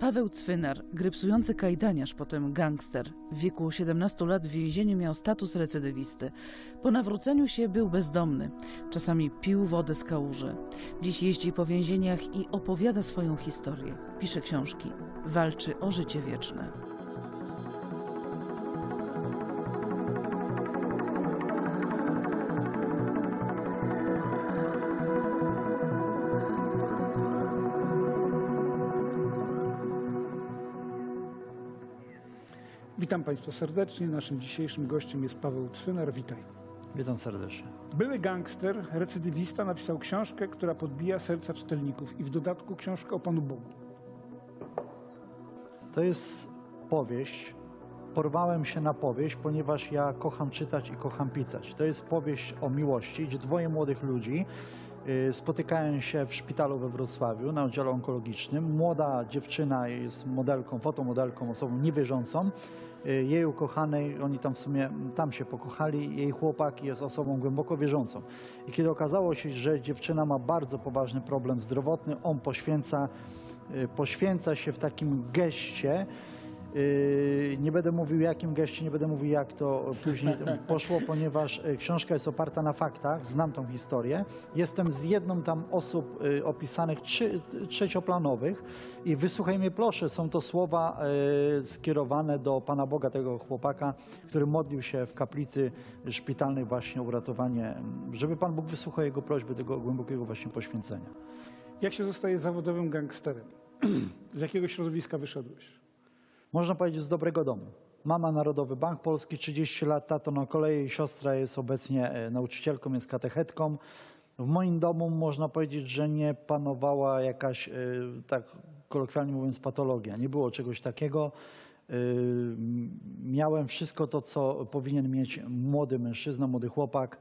Paweł Cwynar, grypsujący kajdaniarz, potem gangster. W wieku 17 lat w więzieniu miał status recydywisty. Po nawróceniu się był bezdomny. Czasami pił wodę z kałuży. Dziś jeździ po więzieniach i opowiada swoją historię. Pisze książki. Walczy o życie wieczne. Witam Państwa serdecznie. Naszym dzisiejszym gościem jest Paweł Cwynar. Witaj. Witam serdecznie. Były gangster, recydywista napisał książkę, która podbija serca czytelników i w dodatku książkę o Panu Bogu. To jest powieść. Porwałem się na powieść, ponieważ ja kocham czytać i kocham pisać. To jest powieść o miłości, gdzie dwoje młodych ludzi spotykają się w szpitalu we Wrocławiu na oddziale onkologicznym. Młoda dziewczyna jest modelką, fotomodelką, osobą niewierzącą. Y, Jej ukochanej, oni tam w sumie tam się pokochali, jej chłopak jest osobą głęboko wierzącą. I kiedy okazało się, że dziewczyna ma bardzo poważny problem zdrowotny, on poświęca, y, poświęca się w takim geście, Yy, Nie będę mówił jakim geście, nie będę mówił jak to później poszło, ponieważ y, książka jest oparta na faktach, znam tą historię. Jestem z jedną tam osób y, opisanych trzy, trzecioplanowych i wysłuchaj mnie proszę, są to słowa y, skierowane do Pana Boga, tego chłopaka, który modlił się w kaplicy szpitalnej właśnie o uratowanie, żeby Pan Bóg wysłuchał jego prośby, tego głębokiego właśnie poświęcenia. Jak się zostaje zawodowym gangsterem? Z jakiego środowiska wyszedłeś? Można powiedzieć z dobrego domu. Mama Narodowy Bank Polski, 30 lat, tato na kolei, siostra jest obecnie e, nauczycielką, jest katechetką. W moim domu można powiedzieć, że nie panowała jakaś, e, tak kolokwialnie mówiąc, patologia. Nie było czegoś takiego. E, Miałem wszystko to, co powinien mieć młody mężczyzna, młody chłopak.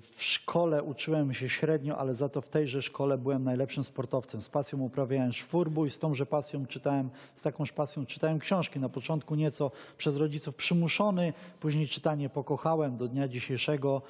W szkole uczyłem się średnio, ale za to w tejże szkole byłem najlepszym sportowcem. Z pasją uprawiałem szwurbój, z tąże pasją czytałem, z takąż pasją czytałem książki. Na początku nieco przez rodziców przymuszony, później czytanie pokochałem do dnia dzisiejszego.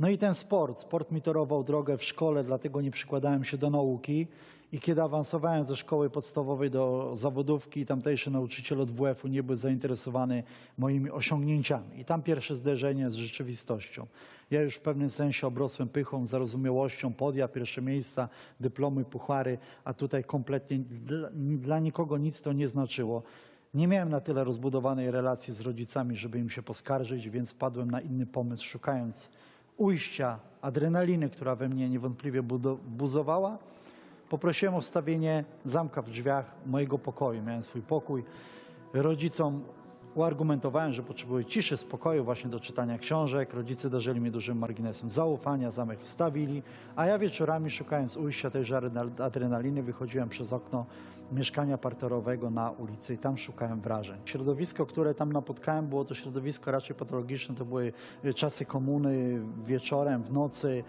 No i ten sport, sport mi torował drogę w szkole, dlatego nie przykładałem się do nauki. I kiedy awansowałem ze szkoły podstawowej do zawodówki, tamtejszy nauczyciel od WF-u nie był zainteresowany moimi osiągnięciami. I tam pierwsze zderzenie z rzeczywistością. Ja już w pewnym sensie obrosłem pychą, zarozumiałością, podia, pierwsze miejsca, dyplomy, puchary, a tutaj kompletnie dla, dla nikogo nic to nie znaczyło. Nie miałem na tyle rozbudowanej relacji z rodzicami, żeby im się poskarżyć, więc wpadłem na inny pomysł, szukając ujścia, adrenaliny, która we mnie niewątpliwie buzowała. Poprosiłem o wstawienie zamka w drzwiach mojego pokoju. Miałem swój pokój. Rodzicom uargumentowałem, że potrzebuję ciszy, spokoju właśnie do czytania książek. Rodzice darzyli mnie dużym marginesem zaufania, zamek wstawili, a ja wieczorami szukając ujścia tejże adrenal- adrenaliny wychodziłem przez okno mieszkania parterowego na ulicy i tam szukałem wrażeń. Środowisko, które tam napotkałem było to środowisko raczej patologiczne, to były y, czasy komuny, wieczorem, w nocy,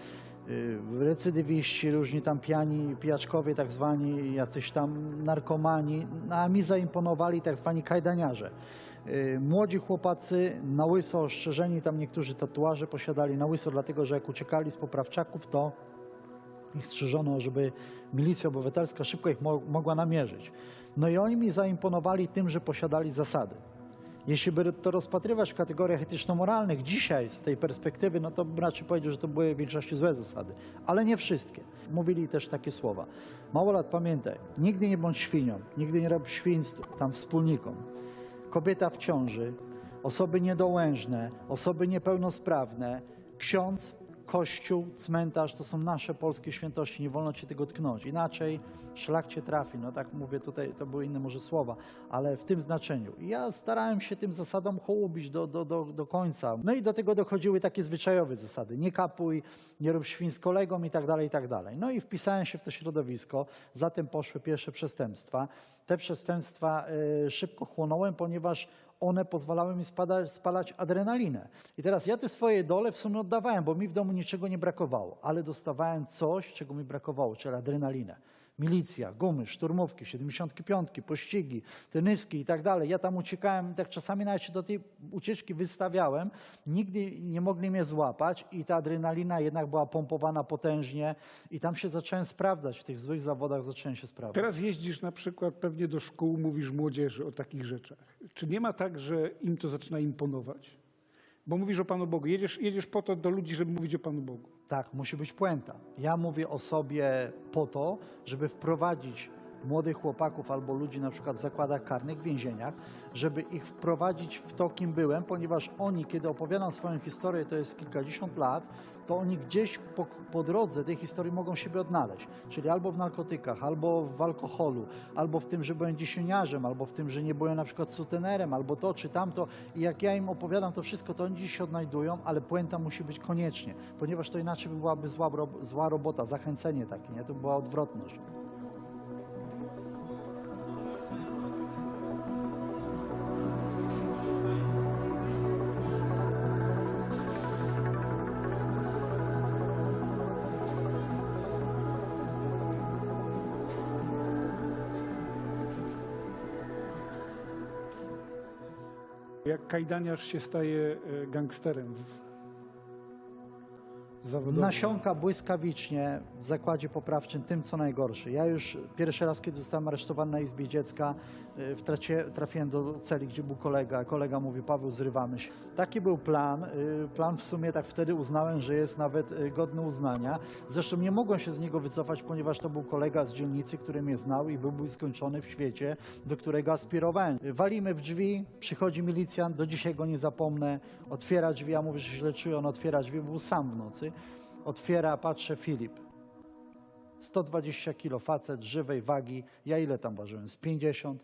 recydywiści, różni tam pijani, pijaczkowie tak zwani, jacyś tam narkomani, no, a mi zaimponowali tak zwani kajdaniarze. Y, Młodzi chłopacy na łyso ostrzeżeni, tam niektórzy tatuaże posiadali na łyso, dlatego że jak uciekali z poprawczaków, to ich strzeżono, żeby milicja obywatelska szybko ich mo- mogła namierzyć. No i oni mi zaimponowali tym, że posiadali zasady. Jeśli by to rozpatrywać w kategoriach etyczno-moralnych dzisiaj z tej perspektywy, no to raczej powiedział, że to były w większości złe zasady, ale nie wszystkie. Mówili też takie słowa. Mało lat pamiętaj, nigdy nie bądź świnią, nigdy nie rób świństw tam wspólnikom. Kobieta w ciąży, osoby niedołężne, osoby niepełnosprawne, ksiądz, kościół, cmentarz to są nasze polskie świętości, nie wolno ci tego tknąć. Inaczej szlak cię trafi. No tak mówię tutaj, to były inne może słowa, ale w tym znaczeniu. I ja starałem się tym zasadom hołubić do, do, do, do końca. No i do tego dochodziły takie zwyczajowe zasady. Nie kapuj, nie rób świn z kolegą i tak dalej, i tak dalej. No i wpisałem się w to środowisko, zatem poszły pierwsze przestępstwa. Te przestępstwa e, szybko chłonąłem, ponieważ one pozwalały mi spadać, spalać adrenalinę. I teraz ja te swoje dole w sumie oddawałem, bo mi w domu niczego nie brakowało, ale dostawałem coś, czego mi brakowało, czyli adrenalinę. Milicja, gumy, szturmówki, 75, pościgi, tenyski i tak dalej. Ja tam uciekałem, tak czasami nawet się do tej ucieczki wystawiałem. Nigdy nie mogli mnie złapać i ta adrenalina jednak była pompowana potężnie i tam się zacząłem sprawdzać, w tych złych zawodach zacząłem się sprawdzać. Teraz jeździsz na przykład pewnie do szkół, mówisz młodzieży o takich rzeczach. Czy nie ma tak, że im to zaczyna imponować? Bo mówisz o Panu Bogu. Jedziesz, jedziesz po to do ludzi, żeby mówić o Panu Bogu. Tak, musi być puenta. Ja mówię o sobie po to, żeby wprowadzić młodych chłopaków albo ludzi na przykład w zakładach karnych, w więzieniach, żeby ich wprowadzić w to, kim byłem, ponieważ oni, kiedy opowiadam swoją historię, to jest kilkadziesiąt lat, to oni gdzieś po, po drodze tej historii mogą siebie odnaleźć. Czyli albo w narkotykach, albo w alkoholu, albo w tym, że byłem dziesięciarzem, albo w tym, że nie byłem na przykład sutenerem, albo to czy tamto. I jak ja im opowiadam to wszystko, to oni gdzieś się odnajdują, ale puenta musi być koniecznie, ponieważ to inaczej by byłaby zła, zła robota, zachęcenie takie, nie? To by była odwrotność. Jak kajdaniarz się staje e, gangsterem zawodowym. Nasiąka błyskawicznie w zakładzie poprawczym tym, co najgorsze. Ja już pierwszy raz, kiedy zostałem aresztowany na Izbie Dziecka, y, w tracie, trafiłem do celi, gdzie był kolega. Kolega mówi, Paweł, zrywamy się. Taki był plan. y, Plan w sumie tak wtedy uznałem, że jest nawet y, godny uznania. Zresztą nie mogłem się z niego wycofać, ponieważ to był kolega z dzielnicy, który mnie znał i byłby skończony w świecie, do którego aspirowałem. Walimy w drzwi, przychodzi milicjant, do dzisiaj go nie zapomnę, otwiera drzwi, ja mówię, że źle czuję, on otwiera drzwi, był sam w nocy. Otwiera, patrzę, Filip. 120 kilo facet, żywej wagi. Ja ile tam ważyłem? Z 50.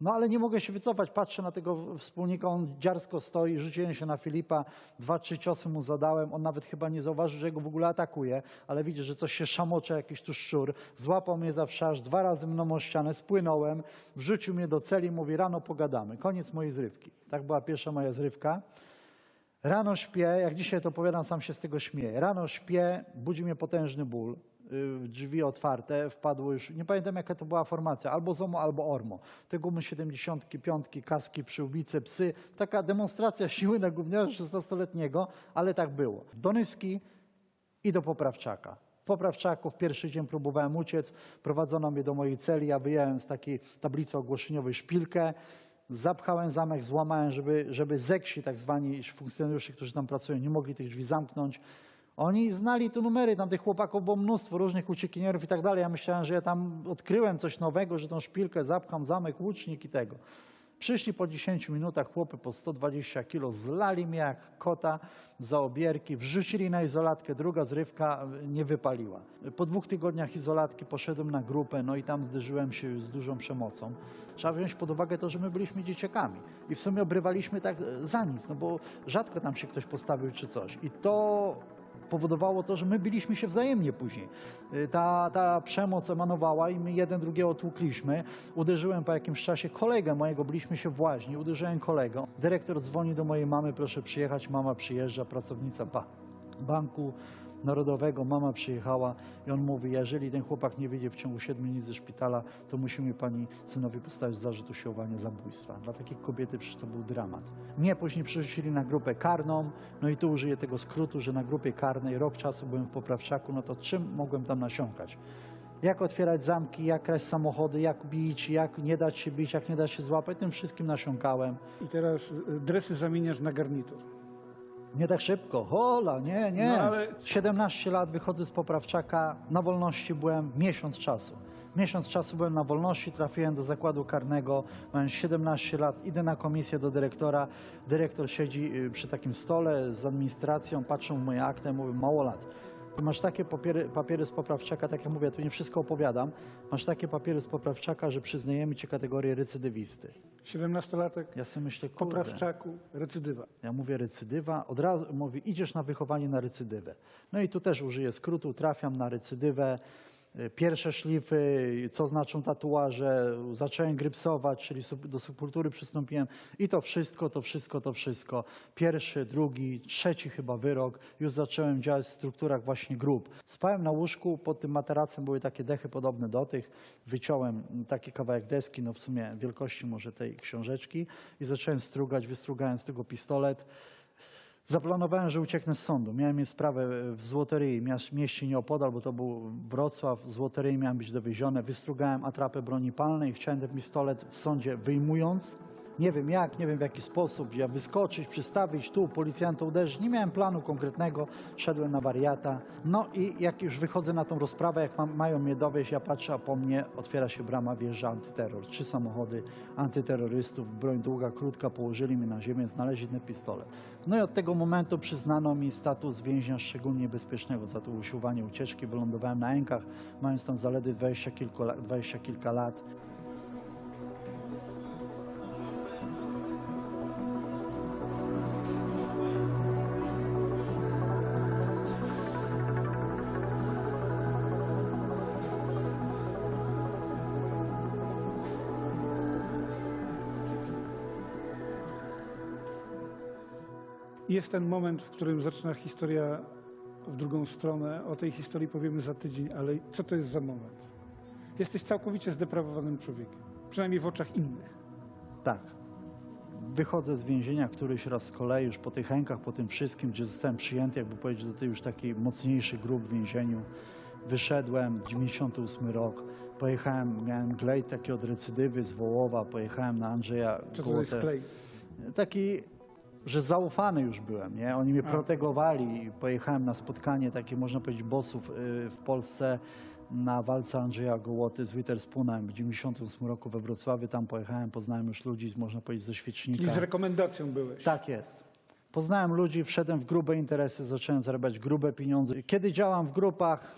No ale nie mogę się wycofać. Patrzę na tego wspólnika, on dziarsko stoi, rzuciłem się na Filipa, dwa, trzy ciosy mu zadałem. On nawet chyba nie zauważył, że go w ogóle atakuje, ale widzi, że coś się szamocze, jakiś tu szczur. Złapał mnie za wszarz, dwa razy mną o ścianę, spłynąłem, wrzucił mnie do celi, mówi rano pogadamy. Koniec mojej zrywki. Tak była pierwsza moja zrywka. Rano śpię, jak dzisiaj to opowiadam, sam się z tego śmieję. Rano śpię, budzi mnie potężny ból, yy, drzwi otwarte, wpadło już, nie pamiętam jaka to była formacja, albo ZOMO, albo ORMO. Te gumy 75, kaski, przyłbice, psy. Taka demonstracja siły na gówniarza 16-letniego, ale tak było. Do Nyski i do Poprawczaka. W Poprawczaku w pierwszy dzień próbowałem uciec, prowadzono mnie do mojej celi, ja wyjąłem z takiej tablicy ogłoszeniowej szpilkę, zapchałem zamek, złamałem, żeby, żeby zeksi, tak zwani funkcjonariusze, którzy tam pracują, nie mogli tych drzwi zamknąć. Oni znali tu numery, tam tych chłopaków było mnóstwo, różnych uciekinierów i tak dalej. Ja myślałem, że ja tam odkryłem coś nowego, że tą szpilkę zapcham, zamek, łucznik i tego. Przyszli po 10 minutach chłopy po 120 kilo, zlali mnie jak kota za obierki, wrzucili na izolatkę, druga zrywka e, nie wypaliła. Po dwóch tygodniach izolatki poszedłem na grupę, no i tam zderzyłem się już z dużą przemocą. Trzeba wziąć pod uwagę to, że my byliśmy dzieciakami i w sumie obrywaliśmy tak e, za nic, no bo rzadko tam się ktoś postawił czy coś. I to powodowało to, że my biliśmy się wzajemnie później. Y, Ta, ta przemoc emanowała i my jeden drugiego tłukliśmy. Uderzyłem po jakimś czasie kolegę mojego, byliśmy się w łaźni, uderzyłem kolegę. Dyrektor dzwoni do mojej mamy, proszę przyjechać, mama przyjeżdża, pracownica ba banku narodowego, mama przyjechała i on mówi, jeżeli ten chłopak nie wyjdzie w ciągu 7 dni ze szpitala, to musimy pani synowi postawić zarzut usiłowania zabójstwa. Dla takiej kobiety przecież to był dramat. Mnie później przerzucili na grupę karną, no i tu użyję tego skrótu, że na grupie karnej rok czasu byłem w Poprawczaku, no to czym mogłem tam nasiąkać? Jak otwierać zamki, jak kraść samochody, jak bić, jak nie dać się bić, jak nie dać się złapać, tym wszystkim nasiąkałem. I teraz e, dresy zamieniasz na garnitur. Nie tak szybko, hola, nie, nie. No, ale- 17 lat wychodzę z poprawczaka, na wolności byłem miesiąc czasu. Miesiąc czasu byłem na wolności, trafiłem do zakładu karnego, mając 17 lat, idę na komisję do dyrektora. Dyrektor siedzi y, przy takim stole z administracją, patrzą w moje akty, mówi mało lat. Masz takie papiery, papiery z poprawczaka, tak jak mówię, tu nie wszystko opowiadam. Masz takie papiery z poprawczaka, że przyznajemy ci kategorię recydywisty. 17-latek, Ja sobie myślę, kurde, poprawczaku, recydywa. ja mówię recydywa, od razu mówię, idziesz na wychowanie na recydywę. No i tu też użyję skrótu, trafiam na recydywę. Pierwsze szlify, co znaczą tatuaże, zacząłem grypsować, czyli do subkultury przystąpiłem i to wszystko, to wszystko, to wszystko. Pierwszy, drugi, trzeci chyba wyrok, już zacząłem działać w strukturach właśnie grup. Spałem na łóżku, pod tym materacem były takie dechy podobne do tych, wyciąłem taki kawałek deski, no w sumie wielkości może tej książeczki i zacząłem strugać, wystrugałem z tego pistolet. Zaplanowałem, że ucieknę z sądu. Miałem mieć sprawę w Złotoryi, miast- mieście nieopodal, bo to był Wrocław. Z Złotoryi miałem być dowiezione. Wystrugałem atrapę broni palnej. Chciałem ten pistolet w sądzie wyjmując. Nie wiem jak, nie wiem w jaki sposób, ja wyskoczyć, przystawić tu, policjanta uderzyć. Nie miałem planu konkretnego, szedłem na wariata. No i jak już wychodzę na tą rozprawę, jak mam, mają mnie dowieść, ja patrzę, a po mnie otwiera się brama, wjeżdża antyterror. Trzy samochody antyterrorystów, broń długa, krótka, położyli mnie na ziemię, znaleźli ten pistolet. No i od tego momentu przyznano mi status więźnia szczególnie niebezpiecznego za to usiłowanie ucieczki. Wylądowałem na Enkach, mając tam zaledwie 20, kilku, la- 20 kilka lat. Jest ten moment, w którym zaczyna historia w drugą stronę. O tej historii powiemy za tydzień, ale co to jest za moment? Jesteś całkowicie zdeprawowanym człowiekiem, przynajmniej w oczach innych. Tak. Wychodzę z więzienia któryś raz z kolei, już po tych Enkach, po tym wszystkim, gdzie zostałem przyjęty, jakby powiedzieć, do tej już takiej mocniejszej grup w więzieniu. Wyszedłem, 98 rok, pojechałem, miałem glejt taki od recydywy z Wołowa, pojechałem na Andrzeja Co to jest klej? taki, że zaufany już byłem, nie? Oni mnie protegowali. Pojechałem na spotkanie takie, można powiedzieć, bossów y, w Polsce na walce Andrzeja Gołoty z Witherspoonem w 98 roku we Wrocławiu. Tam pojechałem, poznałem już ludzi, można powiedzieć, ze świecznika. Czyli z rekomendacją byłeś. Tak jest. Poznałem ludzi, wszedłem w grube interesy, zacząłem zarabiać grube pieniądze. Kiedy działam w grupach,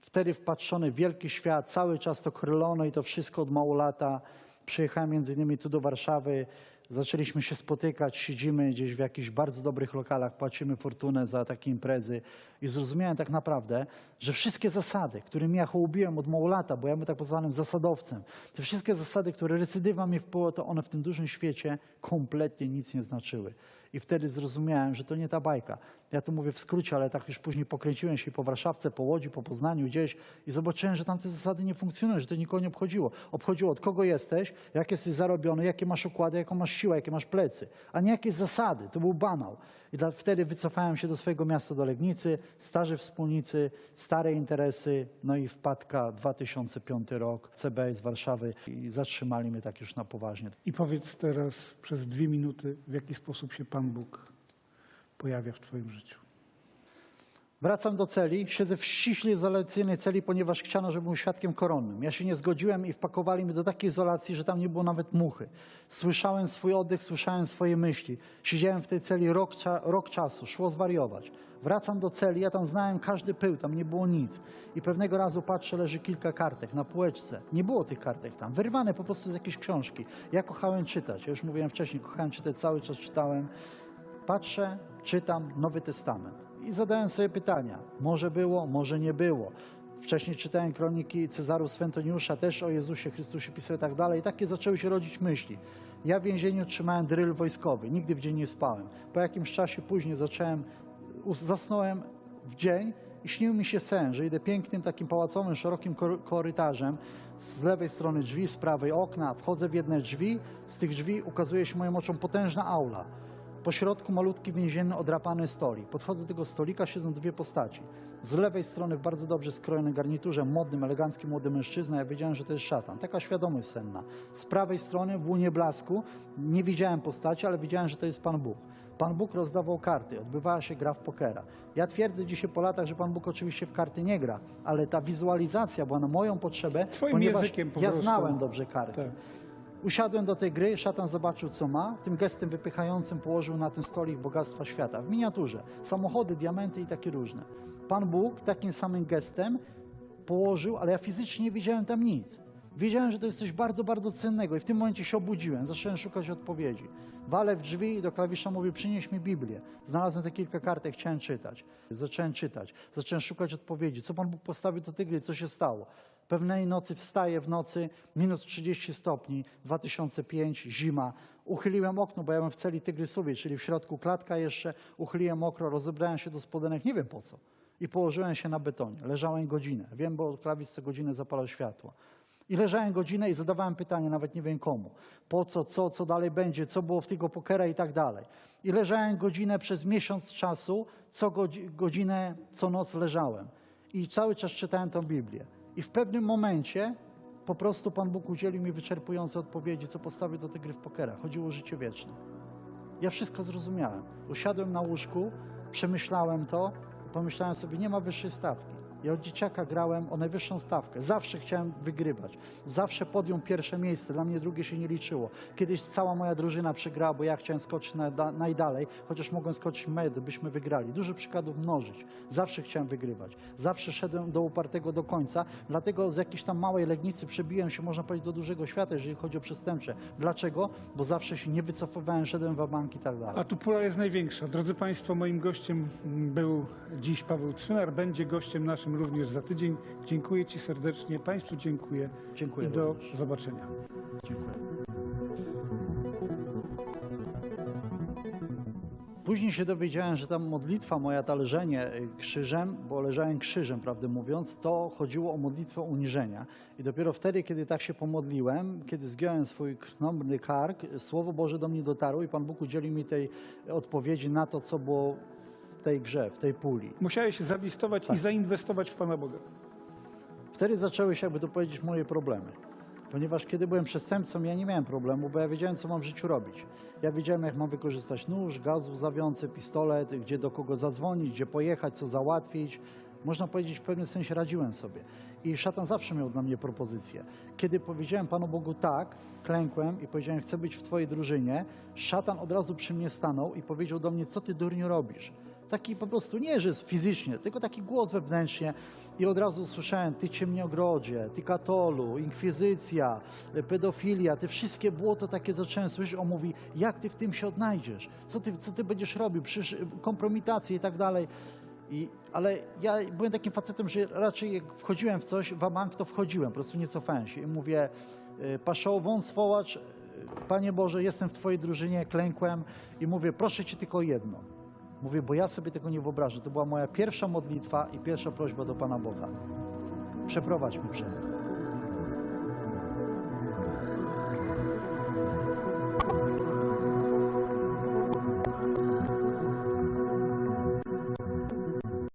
wtedy wpatrzony w wielki świat, cały czas to krylono i to wszystko od mało lata. Przyjechałem między innymi tu do Warszawy, zaczęliśmy się spotykać, siedzimy gdzieś w jakichś bardzo dobrych lokalach, płacimy fortunę za takie imprezy i zrozumiałem tak naprawdę, że wszystkie zasady, którymi ja hołubiłem od mało lata, bo ja byłem tak zwanym zasadowcem, te wszystkie zasady, które recydywa mnie wpłyło, to one w tym dużym świecie kompletnie nic nie znaczyły. I wtedy zrozumiałem, że to nie ta bajka. Ja to mówię w skrócie, ale tak już później pokręciłem się po Warszawce, po Łodzi, po Poznaniu gdzieś i zobaczyłem, że tam te zasady nie funkcjonują, że to nikogo nie obchodziło. Obchodziło od kogo jesteś, jak jesteś zarobiony, jakie masz układy, jaką masz siłę, jakie masz plecy, a nie jakieś zasady. To był banał. I wtedy wycofałem się do swojego miasta, do Legnicy, starzy wspólnicy, stare interesy, no i wpadka 2005 rok, CBS z Warszawy i zatrzymali mnie tak już na poważnie. I powiedz teraz przez dwie minuty, w jaki sposób się Pan Bóg pojawia w Twoim życiu. Wracam do celi, siedzę w ściśle izolacyjnej celi, ponieważ chciano, żebym był świadkiem koronnym. Ja się nie zgodziłem i wpakowali mnie do takiej izolacji, że tam nie było nawet muchy. Słyszałem swój oddech, słyszałem swoje myśli. Siedziałem w tej celi rok, rok czasu, szło zwariować. Wracam do celi, ja tam znałem każdy pył, tam nie było nic. I pewnego razu patrzę, leży kilka kartek na półeczce. Nie było tych kartek tam, wyrwane po prostu z jakiejś książki. Ja kochałem czytać, ja już mówiłem wcześniej, kochałem czytać, cały czas czytałem. Patrzę, czytam Nowy Testament i zadałem sobie pytania. Może było, może nie było. Wcześniej czytałem kroniki Cezarów Swętoniusza, też o Jezusie Chrystusie pisał i tak dalej. I takie zaczęły się rodzić myśli. Ja w więzieniu trzymałem dryl wojskowy, nigdy w dzień nie spałem. Po jakimś czasie później zacząłem, zasnąłem w dzień i śnił mi się sen, że idę pięknym, takim pałacowym, szerokim kor- korytarzem. Z lewej strony drzwi, z prawej okna. Wchodzę w jedne drzwi, z tych drzwi ukazuje się moim oczom potężna aula. Po środku malutki więzienny odrapany stolik. Podchodzę do tego stolika, siedzą dwie postaci. Z lewej strony w bardzo dobrze skrojonej garniturze, modnym, elegancki młody mężczyzna. Ja wiedziałem, że to jest szatan. Taka świadomość senna. Z prawej strony w łunie blasku nie widziałem postaci, ale widziałem, że to jest Pan Bóg. Pan Bóg rozdawał karty, odbywała się gra w pokera. Ja twierdzę dzisiaj po latach, że Pan Bóg oczywiście w karty nie gra, ale ta wizualizacja była na moją potrzebę, Twoim ponieważ językiem po ja prostu. znałem dobrze karty. Tak. Usiadłem do tej gry, szatan zobaczył co ma, tym gestem wypychającym położył na ten stolik bogactwa świata, w miniaturze. Samochody, diamenty i takie różne. Pan Bóg takim samym gestem położył, ale ja fizycznie nie widziałem tam nic. Wiedziałem, że to jest coś bardzo, bardzo cennego i w tym momencie się obudziłem, zacząłem szukać odpowiedzi. Walę w drzwi i do klawisza mówię, przynieś mi Biblię. Znalazłem te kilka kartek, chciałem czytać. Zacząłem czytać, zacząłem szukać odpowiedzi. Co Pan Bóg postawił do tej gry, co się stało? Pewnej nocy wstaję w nocy, minus 30 stopni, 2005, zima. Uchyliłem okno, bo ja byłem w celi tygrysowej, czyli w środku klatka jeszcze. Uchyliłem okno, rozebrałem się do spodenek, nie wiem po co. I położyłem się na betonie. Leżałem godzinę. Wiem, bo klawisz co godzinę zapalał światło. I leżałem godzinę i zadawałem pytanie, nawet nie wiem komu. Po co, co, co dalej będzie, co było w tego pokera i tak dalej. I leżałem godzinę przez miesiąc czasu, co godzi- godzinę, co noc leżałem. I cały czas czytałem tą Biblię. I w pewnym momencie po prostu Pan Bóg udzielił mi wyczerpujące odpowiedzi, co postawił do tej gry w pokera. Chodziło o życie wieczne. Ja wszystko zrozumiałem. Usiadłem na łóżku, przemyślałem to, pomyślałem sobie, nie ma wyższej stawki. Ja od dzieciaka grałem o najwyższą stawkę. Zawsze chciałem wygrywać. Zawsze podjął pierwsze miejsce. Dla mnie drugie się nie liczyło. Kiedyś cała moja drużyna przegrała, bo ja chciałem skoczyć na, da, najdalej, chociaż mogłem skoczyć med, byśmy wygrali. Dużo przykładów mnożyć. Zawsze chciałem wygrywać. Zawsze szedłem do upartego do końca. Dlatego z jakiejś tam małej Legnicy przebiłem się, można powiedzieć, do dużego świata, jeżeli chodzi o przestępcze. Dlaczego? Bo zawsze się nie wycofywałem, szedłem w bank i tak dalej. A tu pula jest największa. Drodzy Państwo, moim gościem był dziś Paweł Trzynar, będzie gościem naszym również za tydzień. Dziękuję Ci serdecznie, Państwu dziękuję Dziękuję i do również. zobaczenia. Dziękuję. Później się dowiedziałem, że tam modlitwa moja, ta leżenie krzyżem, bo leżałem krzyżem, prawdę mówiąc, to chodziło o modlitwę uniżenia. I dopiero wtedy, kiedy tak się pomodliłem, kiedy zgiąłem swój krnąbrny kark, Słowo Boże do mnie dotarło i Pan Bóg udzielił mi tej odpowiedzi na to, co było w tej grze, w tej puli. Musiałeś się zawistować Tak. i zainwestować w Pana Boga. Wtedy zaczęły się, jakby to powiedzieć, moje problemy. Ponieważ kiedy byłem przestępcą, ja nie miałem problemu, bo ja wiedziałem, co mam w życiu robić. Ja wiedziałem, jak mam wykorzystać nóż, gaz łzawiący, pistolet, gdzie do kogo zadzwonić, gdzie pojechać, co załatwić. Można powiedzieć, w pewnym sensie radziłem sobie. I szatan zawsze miał dla mnie propozycję. Kiedy powiedziałem Panu Bogu tak, klękłem i powiedziałem, chcę być w Twojej drużynie, szatan od razu przy mnie stanął i powiedział do mnie, co Ty durniu robisz? Taki po prostu, nie że fizycznie, tylko taki głos wewnętrznie. I od razu słyszałem, ty ciemniogrodzie, ty katolu, inkwizycja, pedofilia, te wszystkie błoto takie zacząłem słyszeć. On mówi, jak ty w tym się odnajdziesz? Co ty, co ty będziesz robił? Przecież e, kompromitacje i tak dalej. I, ale ja byłem takim facetem, że raczej jak wchodziłem w coś, w bank to wchodziłem, po prostu nie cofałem się. I mówię, paszą, wąs, swołacz, e, Panie Boże, jestem w Twojej drużynie, klękłem i mówię, proszę Cię tylko jedno. Mówię, bo ja sobie tego nie wyobrażę. To była moja pierwsza modlitwa i pierwsza prośba do Pana Boga. Przeprowadź mnie przez to.